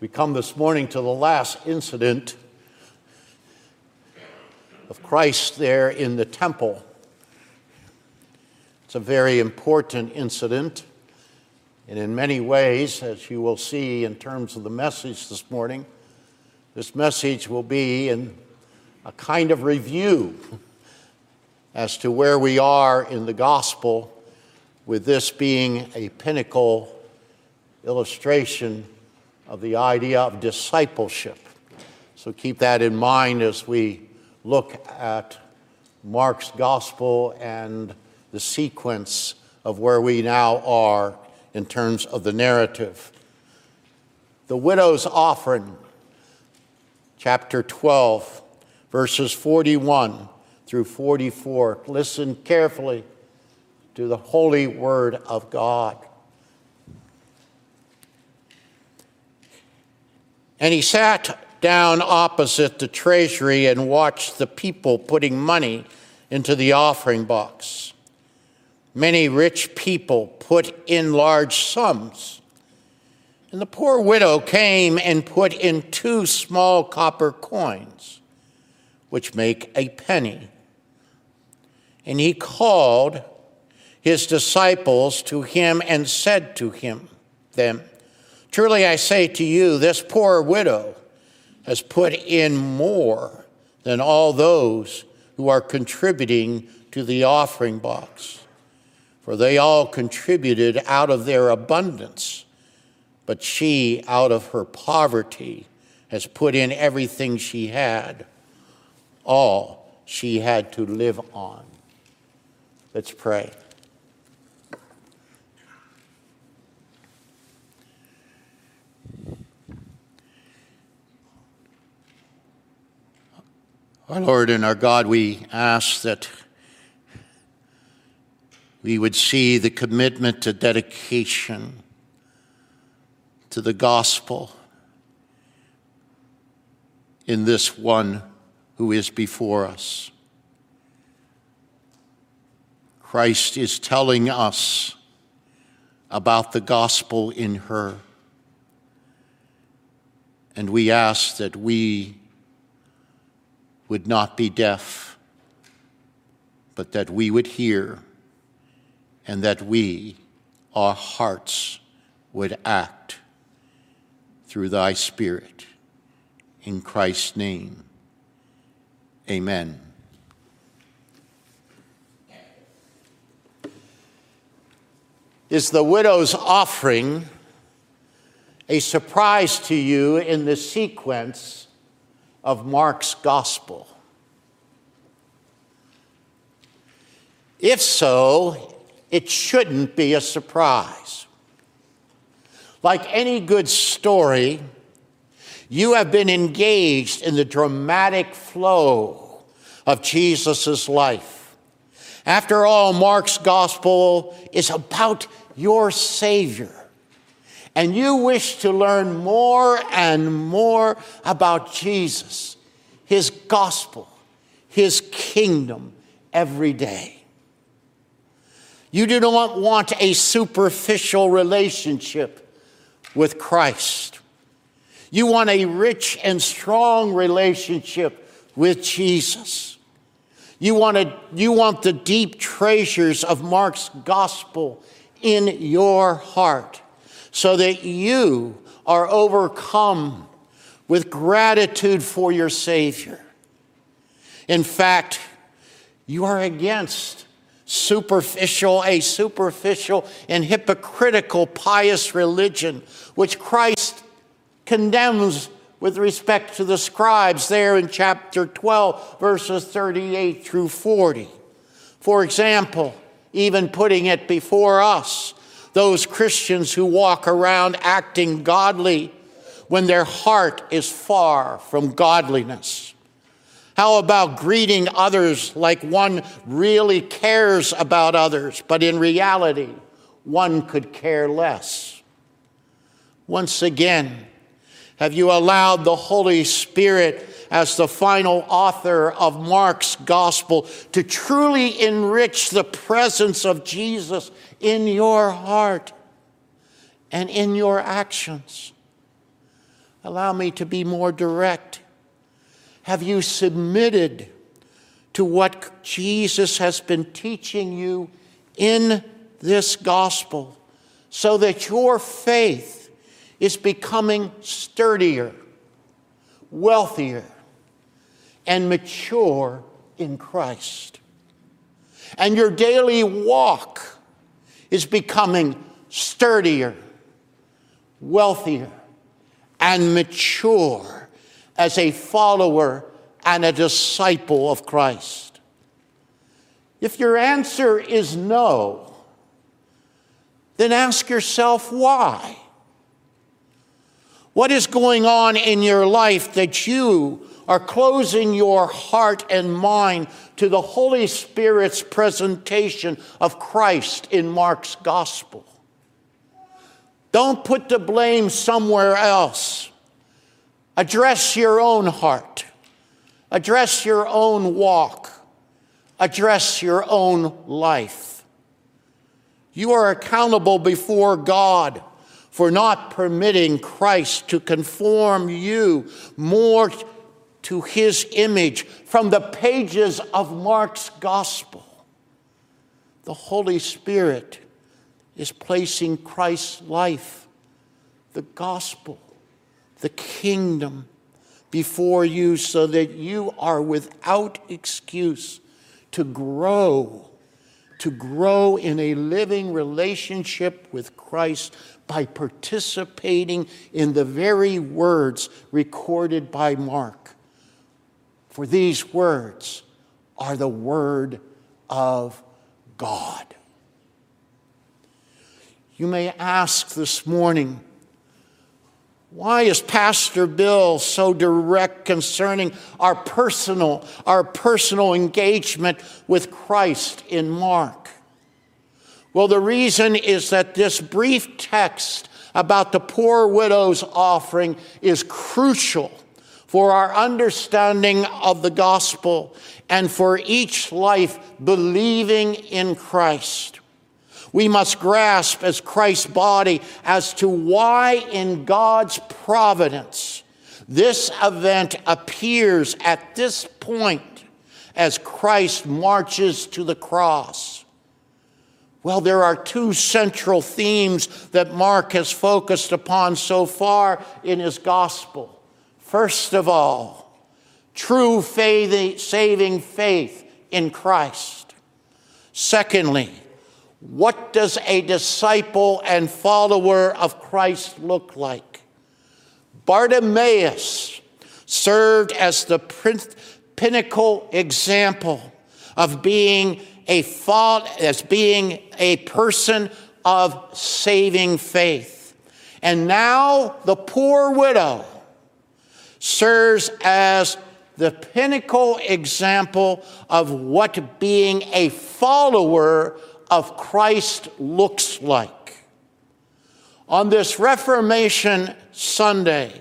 We come this morning to the last incident of Christ there in the temple. It's a very important incident, and in many ways, as you will see in terms of the message this morning, this message will be in a kind of review as to where we are in the gospel, with this being a pinnacle illustration of the idea of discipleship. So keep that in mind as we look at Mark's gospel and the sequence of where we now are in terms of the narrative. The widow's offering, chapter 12, verses 41 through 44. Listen carefully to the holy word of God. And he sat down opposite the treasury and watched the people putting money into the offering box. Many rich people put in large sums. And the poor widow came and put in two small copper coins, which make a penny. And he called his disciples to him and said to him, them, Truly I say to you, this poor widow has put in more than all those who are contributing to the offering box. For they all contributed out of their abundance, but she, out of her poverty, has put in everything she had, all she had to live on. Let's pray. Our Lord and our God, we ask that we would see the commitment to dedication to the gospel in this one who is before us. Christ is telling us about the gospel in her. And we ask that we would not be deaf, but that we would hear, and that we, our hearts, would act through thy Spirit. In Christ's name, amen. Is the widow's offering a surprise to you in the sequence of Mark's gospel? If so, it shouldn't be a surprise. Like any good story, you have been engaged in the dramatic flow of Jesus' life. After all, Mark's gospel is about your Savior and you wish to learn more and more about Jesus, his gospel, his kingdom every day. You do not want a superficial relationship with Christ. You want a rich and strong relationship with Jesus. You want, a, you want the deep treasures of Mark's gospel in your heart so that you are overcome with gratitude for your Savior. In fact, you are against superficial, a superficial and hypocritical pious religion, which Christ condemns with respect to the scribes there in chapter 12, verses 38 through 40. For example, even putting it before us, those Christians who walk around acting godly when their heart is far from godliness? How about greeting others like one really cares about others, but in reality, one could care less? Once again, have you allowed the Holy Spirit as the final author of Mark's gospel to truly enrich the presence of Jesus in your heart and in your actions. Allow me to be more direct. Have you submitted to what Jesus has been teaching you in this gospel so that your faith is becoming sturdier, wealthier, and mature in Christ? And your daily walk is becoming sturdier, wealthier, and mature as a follower and a disciple of Christ? If your answer is no, then ask yourself why. What is going on in your life that you are closing your heart and mind to the Holy Spirit's presentation of Christ in Mark's gospel? Don't put the blame somewhere else. Address your own heart. Address your own walk. Address your own life. You are accountable before God for not permitting Christ to conform you more to his image from the pages of Mark's gospel. The Holy Spirit is placing Christ's life, the gospel, the kingdom before you so that you are without excuse to grow, to grow in a living relationship with Christ by participating in the very words recorded by Mark. For these words are the Word of God. You may ask this morning, why is Pastor Bill so direct concerning our personal, our personal engagement with Christ in Mark? Well, the reason is that this brief text about the poor widow's offering is crucial for our understanding of the gospel and for each life believing in Christ we must grasp as Christ's body as to why, in God's providence, this event appears at this point as Christ marches to the cross. Well, there are two central themes that Mark has focused upon so far in his gospel. First of all, true faith, saving faith in Christ. Secondly, what does a disciple and follower of Christ look like? Bartimaeus served as the pinnacle example of being a as being a person of saving faith. And now the poor widow serves as the pinnacle example of what being a follower of Christ looks like. On this Reformation Sunday,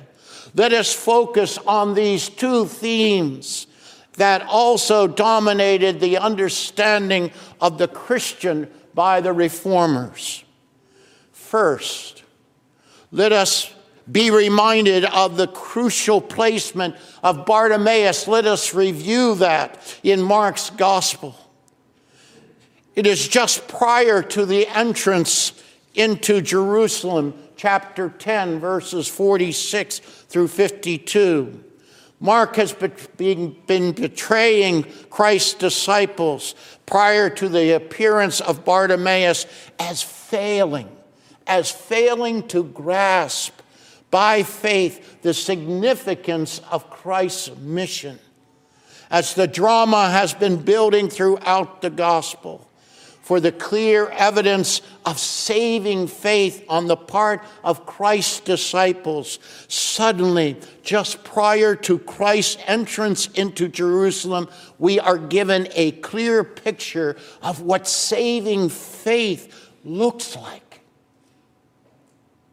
let us focus on these two themes that also dominated the understanding of the Christian by the reformers. First, let us be reminded of the crucial placement of Bartimaeus. Let us review that in Mark's gospel. It is just prior to the entrance into Jerusalem, chapter 10, verses 46 through 52. Mark has been betraying Christ's disciples prior to the appearance of Bartimaeus as failing, as failing to grasp by faith the significance of Christ's mission. As the drama has been building throughout the gospel, for the clear evidence of saving faith on the part of Christ's disciples. Suddenly, just prior to Christ's entrance into Jerusalem, we are given a clear picture of what saving faith looks like.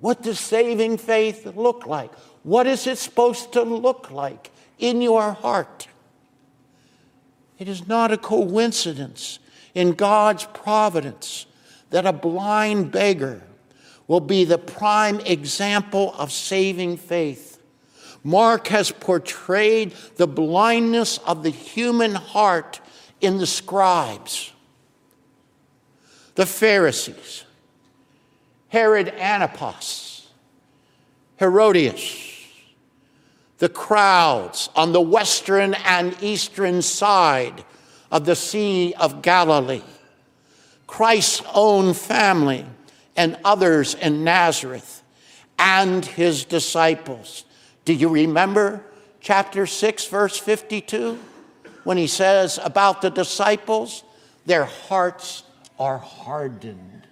What does saving faith look like? What is it supposed to look like in your heart? It is not a coincidence in God's providence that a blind beggar will be the prime example of saving faith Mark has portrayed the blindness of the human heart in the scribes, the Pharisees, Herod Antipas, Herodias, the crowds on the western and eastern side of the Sea of Galilee, Christ's own family and others in Nazareth, and his disciples. Do you remember chapter 6, verse 52? When he says about the disciples, their hearts are hardened.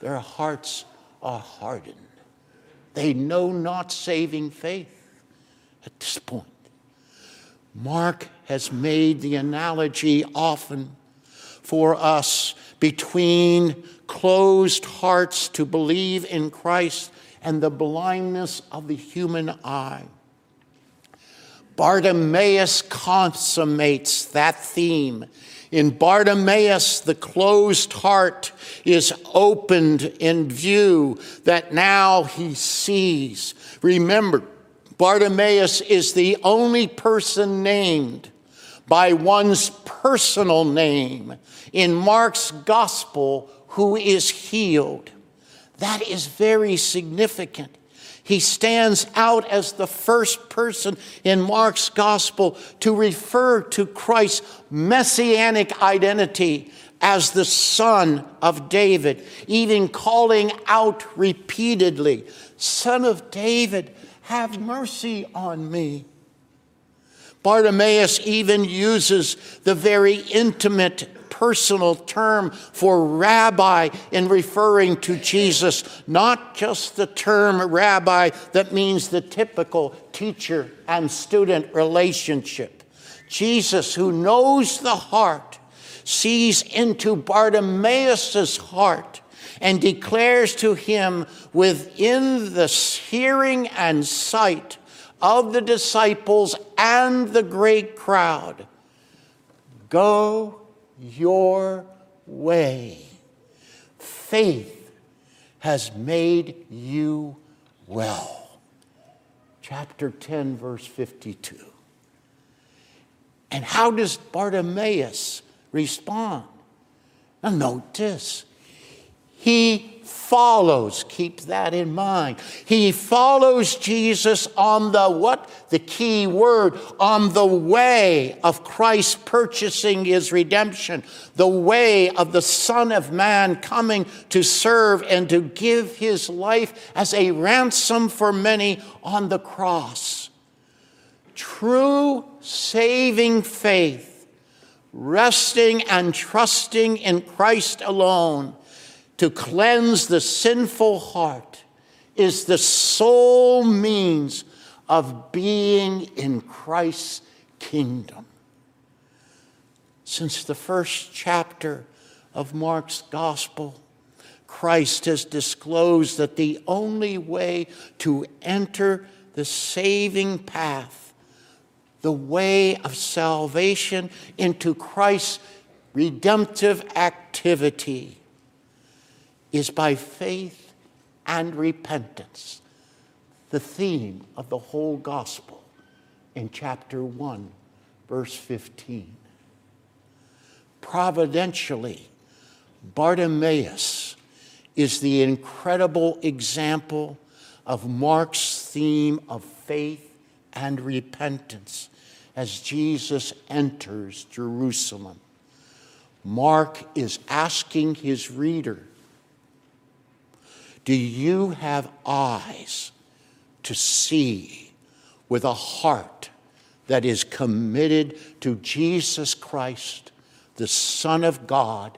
Their hearts are hardened. They know not saving faith at this point. Mark has made the analogy often for us between closed hearts to believe in Christ and the blindness of the human eye. Bartimaeus consummates that theme. In Bartimaeus, the closed heart is opened in view that now he sees. Remember, Bartimaeus is the only person named by one's personal name in Mark's gospel who is healed. That is very significant. He stands out as the first person in Mark's gospel to refer to Christ's messianic identity as the son of David, even calling out repeatedly, Son of David, have mercy on me. Bartimaeus even uses the very intimate personal term for rabbi in referring to Jesus, not just the term rabbi that means the typical teacher and student relationship. Jesus, who knows the heart, sees into Bartimaeus' heart and declares to him within the hearing and sight of the disciples and the great crowd Go your way. Faith has made you well. Chapter 10, verse 52. And how does Bartimaeus respond? Now, notice he follows, keep that in mind. He follows Jesus on the what? The key word, on the way of Christ purchasing his redemption, the way of the Son of Man coming to serve and to give his life as a ransom for many on the cross. True saving faith, resting and trusting in Christ alone to cleanse the sinful heart is the sole means of being in Christ's kingdom. Since the first chapter of Mark's gospel, Christ has disclosed that the only way to enter the saving path, the way of salvation into Christ's redemptive activity, is by faith and repentance, the theme of the whole gospel in chapter 1, verse 15. Providentially, Bartimaeus is the incredible example of Mark's theme of faith and repentance as Jesus enters Jerusalem. Mark is asking his reader do you have eyes to see with a heart that is committed to Jesus Christ, the Son of God,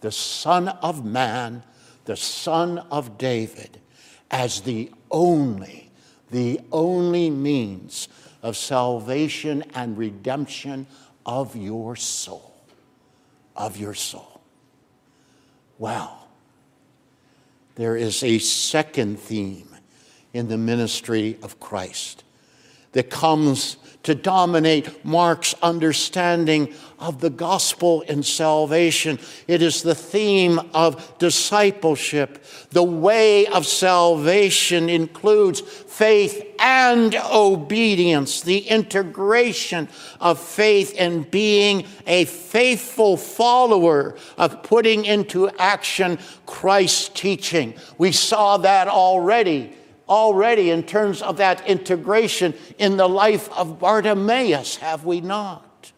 the Son of Man, the Son of David, as the only, the only means of salvation and redemption of your soul? Of your soul. Well, there is a second theme in the ministry of Christ. That comes to dominate Mark's understanding of the gospel and salvation. It is the theme of discipleship. The way of salvation includes faith and obedience, the integration of faith and being a faithful follower of putting into action Christ's teaching. We saw that already already in terms of that integration in the life of Bartimaeus, have we not?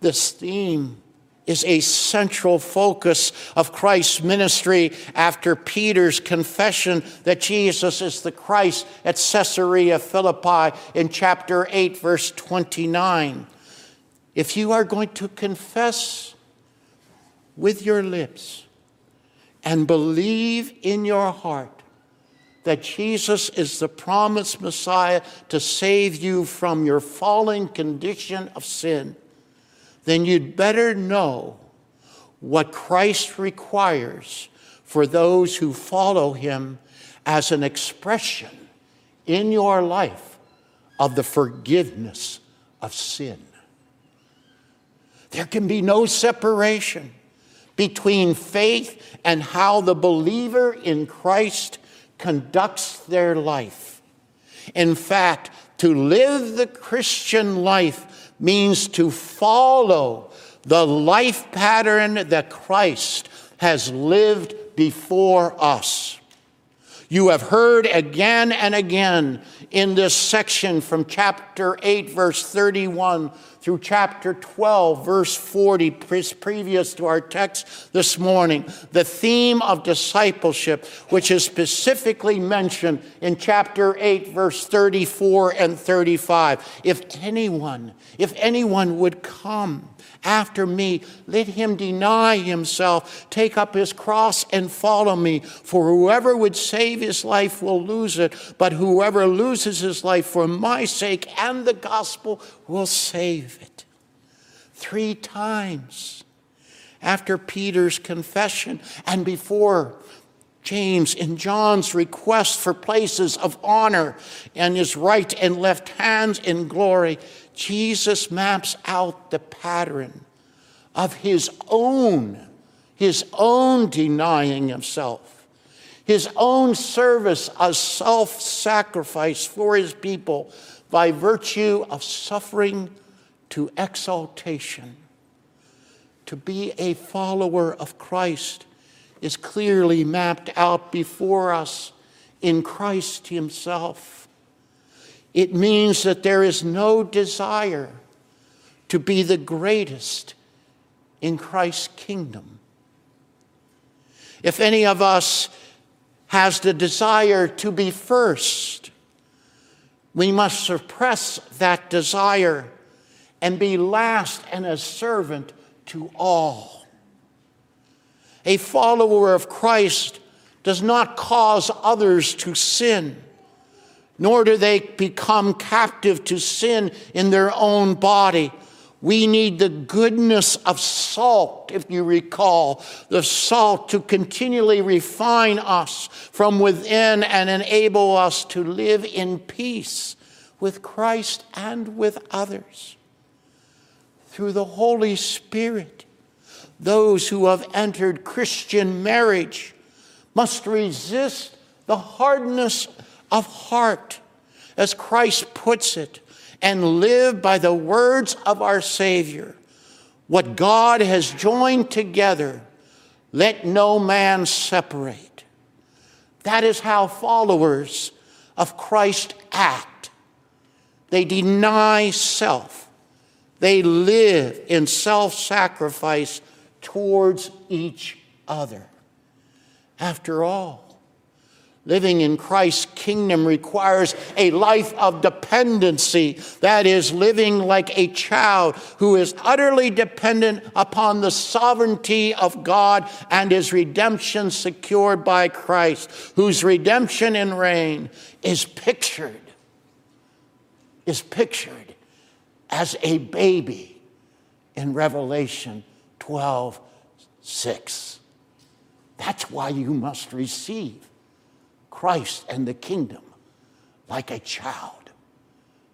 This theme is a central focus of Christ's ministry after Peter's confession that Jesus is the Christ at Caesarea Philippi in chapter 8, verse 29. If you are going to confess with your lips and believe in your heart that Jesus is the promised Messiah to save you from your fallen condition of sin, then you'd better know what Christ requires for those who follow him as an expression in your life of the forgiveness of sin. There can be no separation between faith and how the believer in Christ conducts their life. In fact, to live the Christian life means to follow the life pattern that Christ has lived before us. You have heard again and again in this section from chapter 8, verse 31 through chapter 12, verse 40, previous to our text this morning, the theme of discipleship, which is specifically mentioned in chapter 8, verse 34 and 35. If anyone, if anyone would come, after me. Let him deny himself, take up his cross, and follow me. For whoever would save his life will lose it, but whoever loses his life for my sake and the gospel will save it. Three times after Peter's confession and before James in John's request for places of honor and his right and left hands in glory, Jesus maps out the pattern of his own, his own denying of self, his own service as self sacrifice for his people by virtue of suffering to exaltation. To be a follower of Christ is clearly mapped out before us in Christ Himself. It means that there is no desire to be the greatest in Christ's kingdom. If any of us has the desire to be first, we must suppress that desire and be last and a servant to all. A follower of Christ does not cause others to sin nor do they become captive to sin in their own body. We need the goodness of salt, if you recall, the salt to continually refine us from within and enable us to live in peace with Christ and with others. Through the Holy Spirit, those who have entered Christian marriage must resist the hardness of heart, as Christ puts it, and live by the words of our Savior. What God has joined together, let no man separate. That is how followers of Christ act. They deny self, they live in self sacrifice towards each other. After all, Living in Christ's kingdom requires a life of dependency. That is, living like a child who is utterly dependent upon the sovereignty of God and his redemption secured by Christ, whose redemption and reign is pictured, is pictured as a baby in Revelation 12 6. That's why you must receive Christ and the kingdom like a child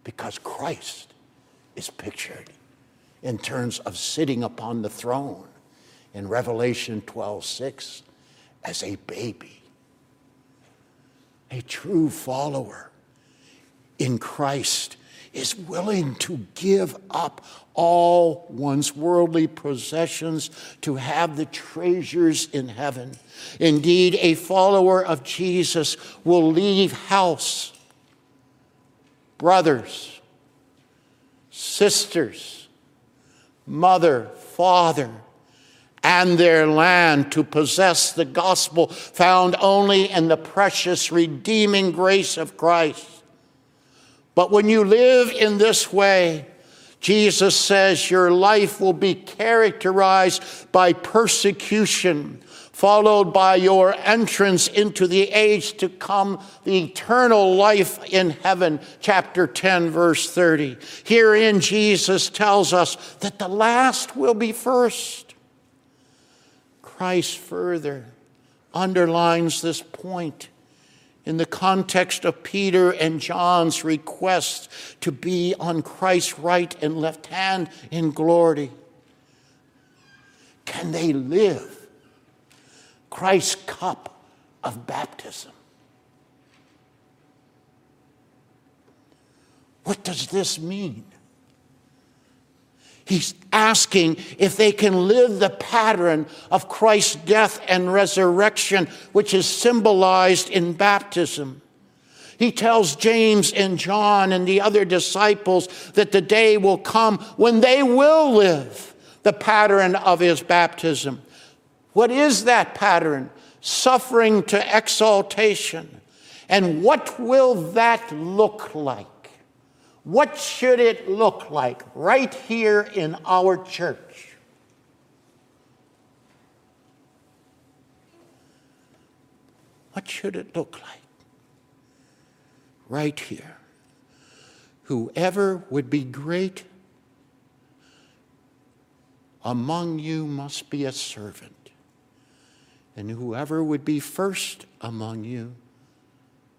because Christ is pictured in terms of sitting upon the throne in Revelation 12 6 as a baby. A true follower in Christ is willing to give up all one's worldly possessions to have the treasures in heaven. Indeed, a follower of Jesus will leave house, brothers, sisters, mother, father, and their land to possess the gospel found only in the precious redeeming grace of Christ. But when you live in this way, Jesus says your life will be characterized by persecution, followed by your entrance into the age to come, the eternal life in heaven. Chapter 10, verse 30. Herein, Jesus tells us that the last will be first. Christ further underlines this point in the context of Peter and John's request to be on Christ's right and left hand in glory. Can they live Christ's cup of baptism? What does this mean? He's asking if they can live the pattern of Christ's death and resurrection, which is symbolized in baptism. He tells James and John and the other disciples that the day will come when they will live the pattern of his baptism. What is that pattern? Suffering to exaltation. And what will that look like? What should it look like right here in our church? What should it look like right here? Whoever would be great among you must be a servant, and whoever would be first among you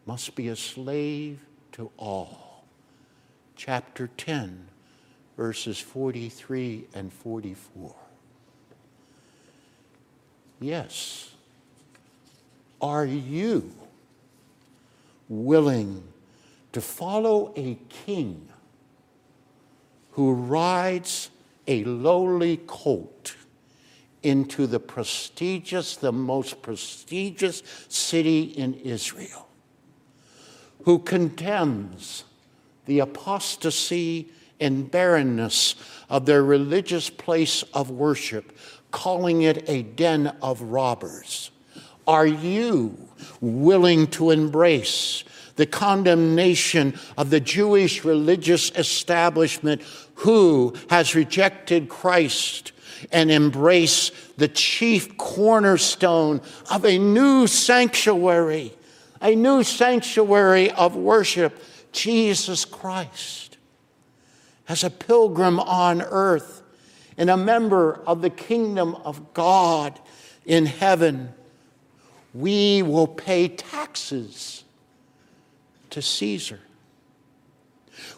must be a slave to all chapter 10, verses 43 and 44. Yes. Are you willing to follow a king who rides a lowly colt into the prestigious, the most prestigious city in Israel, who condemns the apostasy and barrenness of their religious place of worship, calling it a den of robbers? Are you willing to embrace the condemnation of the Jewish religious establishment who has rejected Christ and embrace the chief cornerstone of a new sanctuary, a new sanctuary of worship Jesus Christ as a pilgrim on earth and a member of the kingdom of God in heaven, we will pay taxes to Caesar.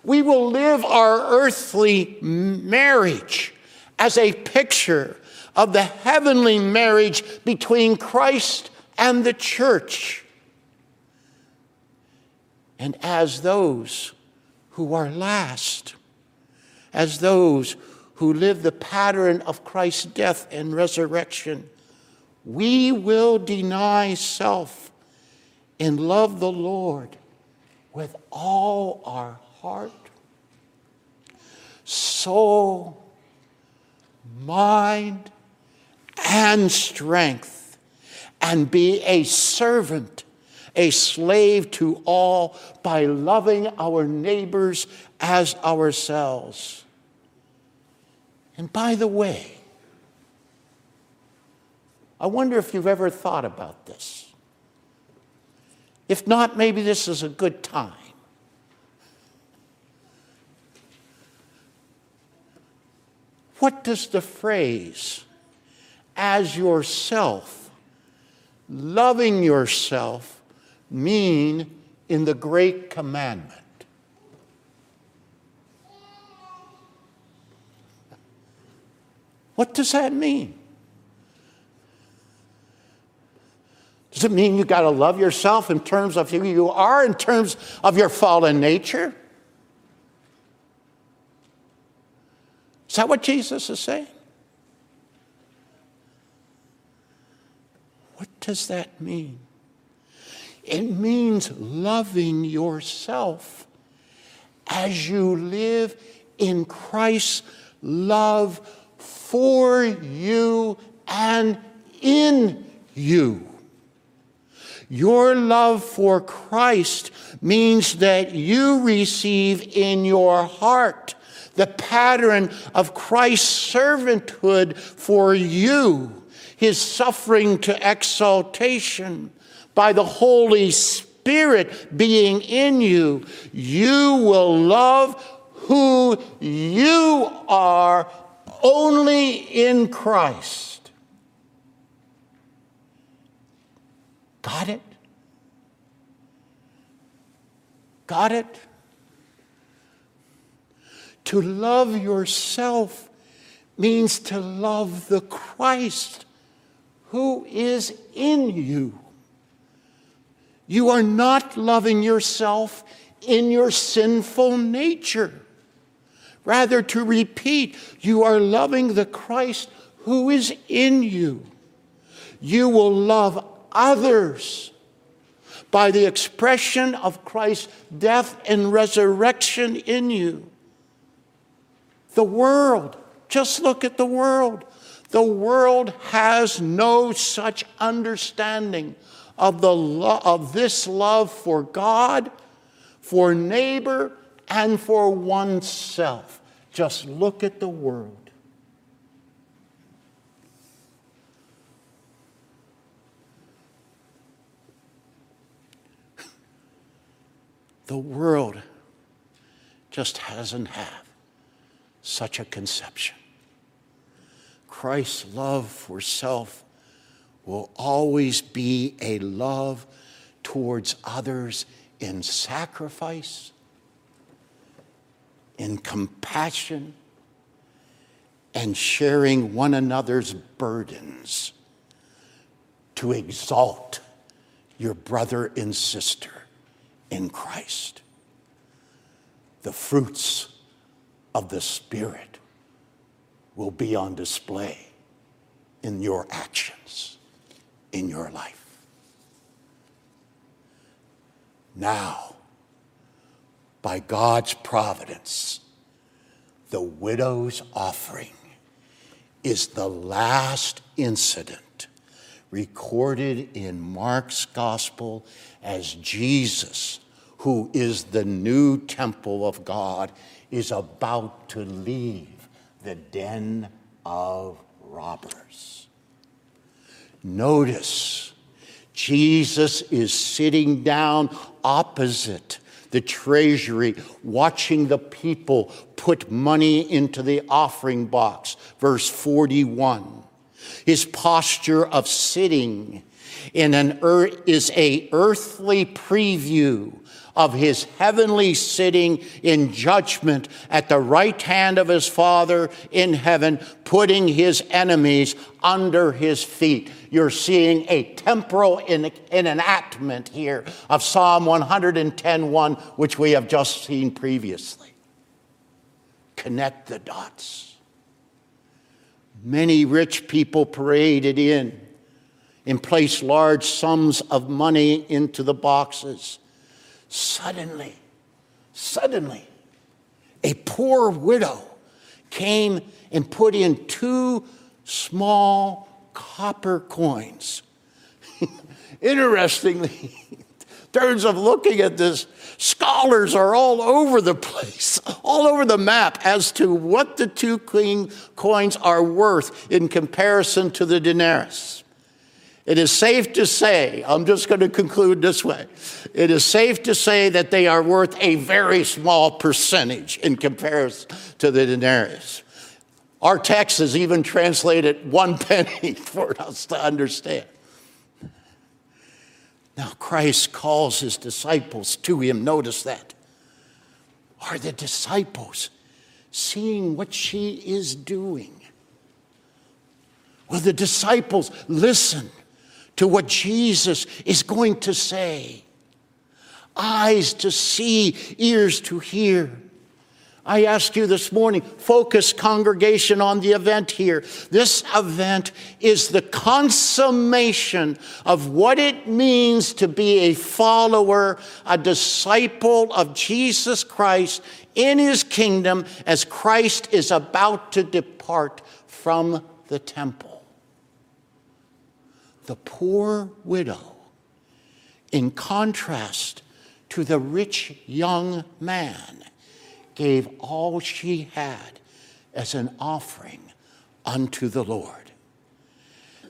We will live our earthly marriage as a picture of the heavenly marriage between Christ and the church and as those who are last, as those who live the pattern of Christ's death and resurrection, we will deny self and love the Lord with all our heart, soul, mind, and strength, and be a servant a slave to all by loving our neighbors as ourselves. And by the way, I wonder if you've ever thought about this. If not, maybe this is a good time. What does the phrase, as yourself, loving yourself, mean in the great commandment. What does that mean? Does it mean you got to love yourself in terms of who you are, in terms of your fallen nature? Is that what Jesus is saying? What does that mean? It means loving yourself as you live in Christ's love for you and in you. Your love for Christ means that you receive in your heart the pattern of Christ's servanthood for you, his suffering to exaltation by the Holy Spirit being in you. You will love who you are only in Christ. Got it? Got it? To love yourself means to love the Christ who is in you. You are not loving yourself in your sinful nature. Rather, to repeat, you are loving the Christ who is in you. You will love others by the expression of Christ's death and resurrection in you. The world, just look at the world. The world has no such understanding of, the lo- of this love for God, for neighbor, and for oneself. Just look at the world. The world just hasn't had such a conception. Christ's love for self will always be a love towards others in sacrifice, in compassion, and sharing one another's burdens to exalt your brother and sister in Christ. The fruits of the Spirit will be on display in your actions, in your life. Now, by God's providence, the widow's offering is the last incident recorded in Mark's gospel as Jesus, who is the new temple of God, is about to leave the den of robbers. Notice, Jesus is sitting down opposite the treasury, watching the people put money into the offering box. Verse 41. His posture of sitting in an is a earthly preview of his heavenly sitting in judgment at the right hand of his Father in heaven, putting his enemies under his feet. You're seeing a temporal in enactment here of Psalm 110:1, which we have just seen previously. Connect the dots. Many rich people paraded in and placed large sums of money into the boxes. Suddenly, suddenly, a poor widow came and put in two small copper coins. Interestingly, in terms of looking at this, scholars are all over the place, all over the map as to what the two coins are worth in comparison to the denarius. It is safe to say, I'm just going to conclude this way. It is safe to say that they are worth a very small percentage in comparison to the denarius. Our text is even translated one penny for us to understand. Now, Christ calls his disciples to him. Notice that. Are the disciples seeing what she is doing? Will the disciples listen to what Jesus is going to say? Eyes to see, ears to hear. I ask you this morning, focus congregation on the event here. This event is the consummation of what it means to be a follower, a disciple of Jesus Christ in his kingdom as Christ is about to depart from the temple. The poor widow, in contrast to the rich young man, gave all she had as an offering unto the Lord.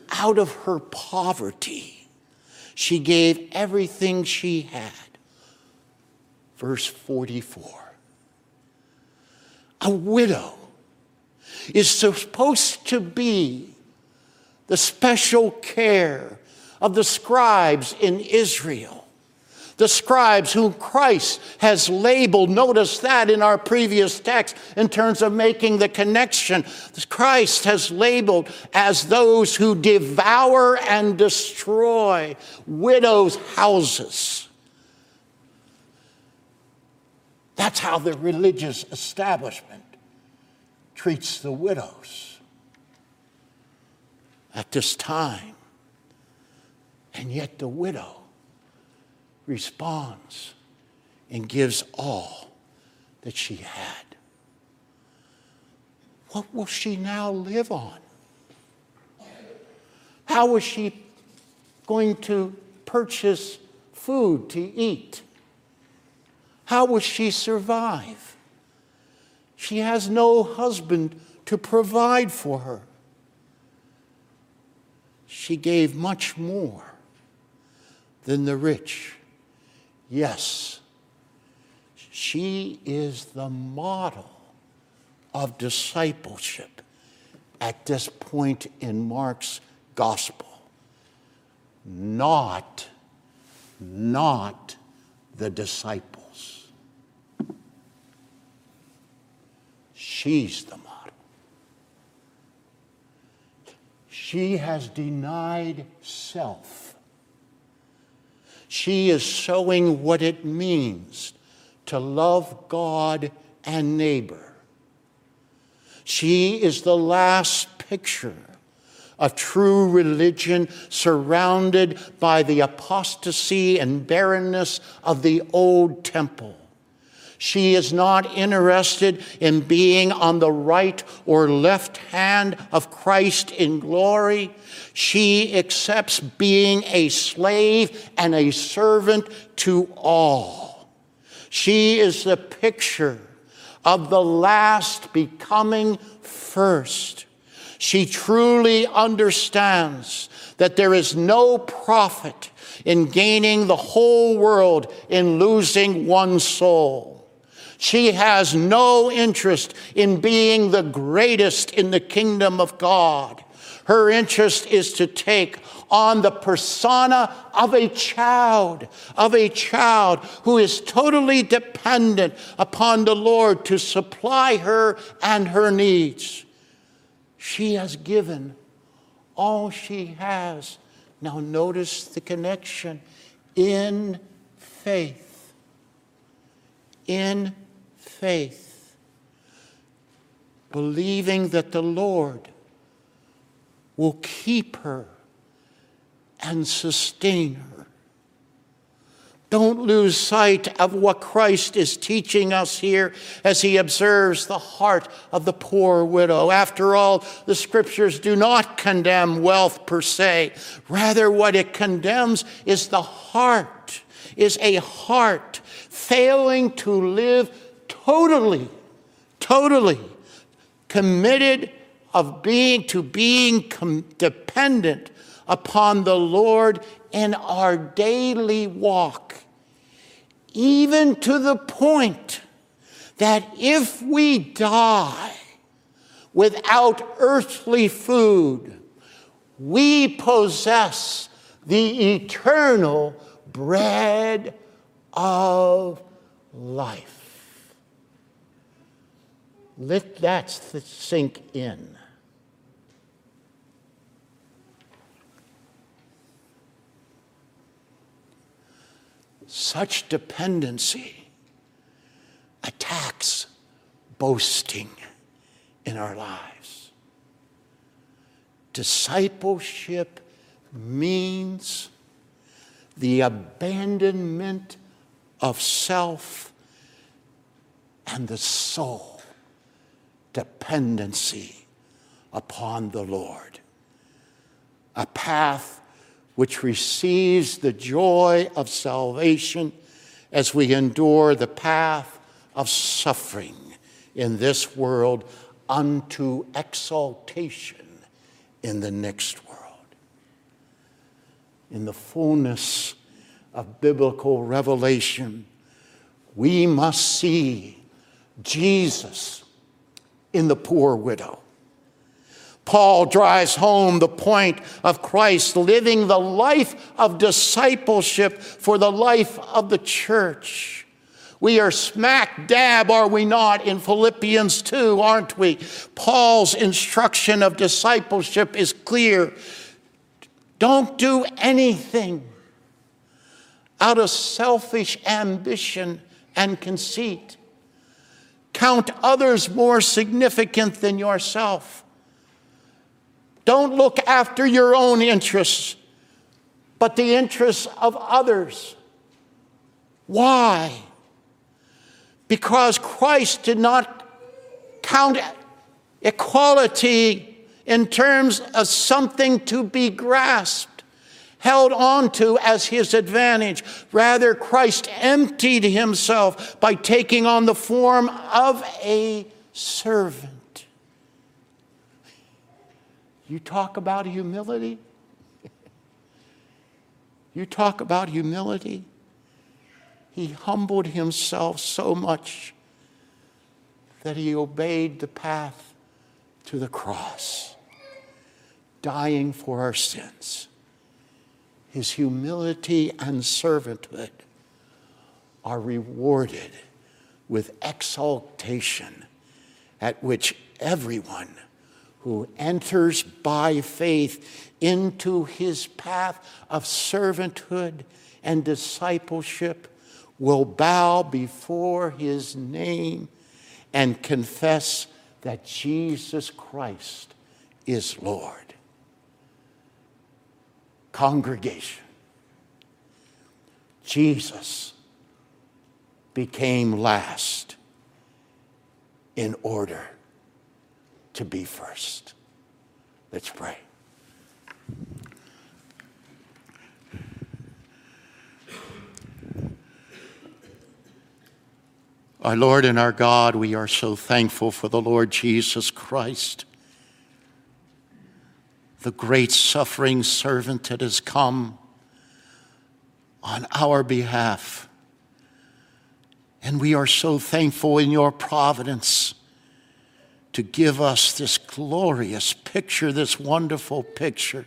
Out of her poverty, she gave everything she had. Verse 44. A widow is supposed to be the special care of the scribes in Israel the scribes whom Christ has labeled. Notice that in our previous text in terms of making the connection. Christ has labeled as those who devour and destroy widows' houses. That's how the religious establishment treats the widows at this time. And yet, the widow responds and gives all that she had. What will she now live on? How is she going to purchase food to eat? How will she survive? She has no husband to provide for her. She gave much more than the rich Yes, she is the model of discipleship at this point in Mark's gospel. Not, not the disciples. She's the model. She has denied self she is showing what it means to love God and neighbor. She is the last picture of true religion surrounded by the apostasy and barrenness of the old temple. She is not interested in being on the right or left hand of Christ in glory. She accepts being a slave and a servant to all. She is the picture of the last becoming first. She truly understands that there is no profit in gaining the whole world in losing one soul. She has no interest in being the greatest in the kingdom of God. Her interest is to take on the persona of a child, of a child who is totally dependent upon the Lord to supply her and her needs. She has given all she has. Now, notice the connection in faith. In faith, believing that the Lord will keep her and sustain her. Don't lose sight of what Christ is teaching us here as he observes the heart of the poor widow. After all, the scriptures do not condemn wealth per se. Rather, what it condemns is the heart, is a heart failing to live totally, totally committed of being to being com- dependent upon the Lord in our daily walk, even to the point that if we die without earthly food, we possess the eternal bread of life. Let that sink in. Such dependency attacks boasting in our lives. Discipleship means the abandonment of self and the sole dependency upon the Lord. A path which receives the joy of salvation as we endure the path of suffering in this world unto exaltation in the next world. In the fullness of biblical revelation, we must see Jesus in the poor widow. Paul drives home the point of Christ living the life of discipleship for the life of the church. We are smack dab, are we not, in Philippians 2, aren't we? Paul's instruction of discipleship is clear. Don't do anything out of selfish ambition and conceit. Count others more significant than yourself. Don't look after your own interests, but the interests of others. Why? because Christ did not count equality in terms of something to be grasped, held on to as his advantage. Rather, Christ emptied himself by taking on the form of a servant. You talk about humility? you talk about humility? he humbled himself so much that he obeyed the path to the cross, dying for our sins. His humility and servanthood are rewarded with exaltation, at which everyone who enters by faith into his path of servanthood and discipleship will bow before his name and confess that Jesus Christ is Lord. Congregation, Jesus became last in order to be first. Let's pray. Our Lord and our God, we are so thankful for the Lord Jesus Christ, the great suffering servant that has come on our behalf. And we are so thankful in your providence to give us this glorious picture, this wonderful picture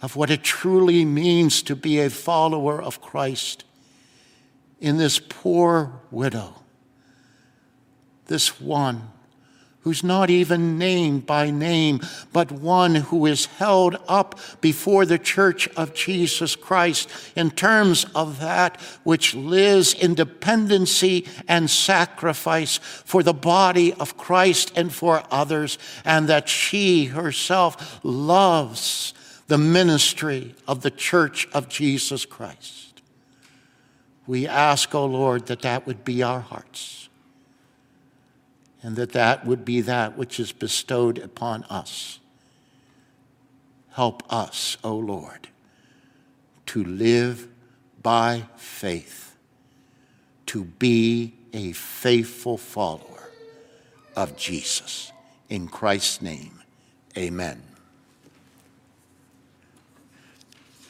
of what it truly means to be a follower of Christ in this poor widow, this one who's not even named by name, but one who is held up before the church of Jesus Christ in terms of that which lives in dependency and sacrifice for the body of Christ and for others, and that she herself loves the ministry of the church of Jesus Christ. We ask, O oh Lord, that that would be our hearts and that that would be that which is bestowed upon us. Help us, O Lord, to live by faith, to be a faithful follower of Jesus. In Christ's name, amen.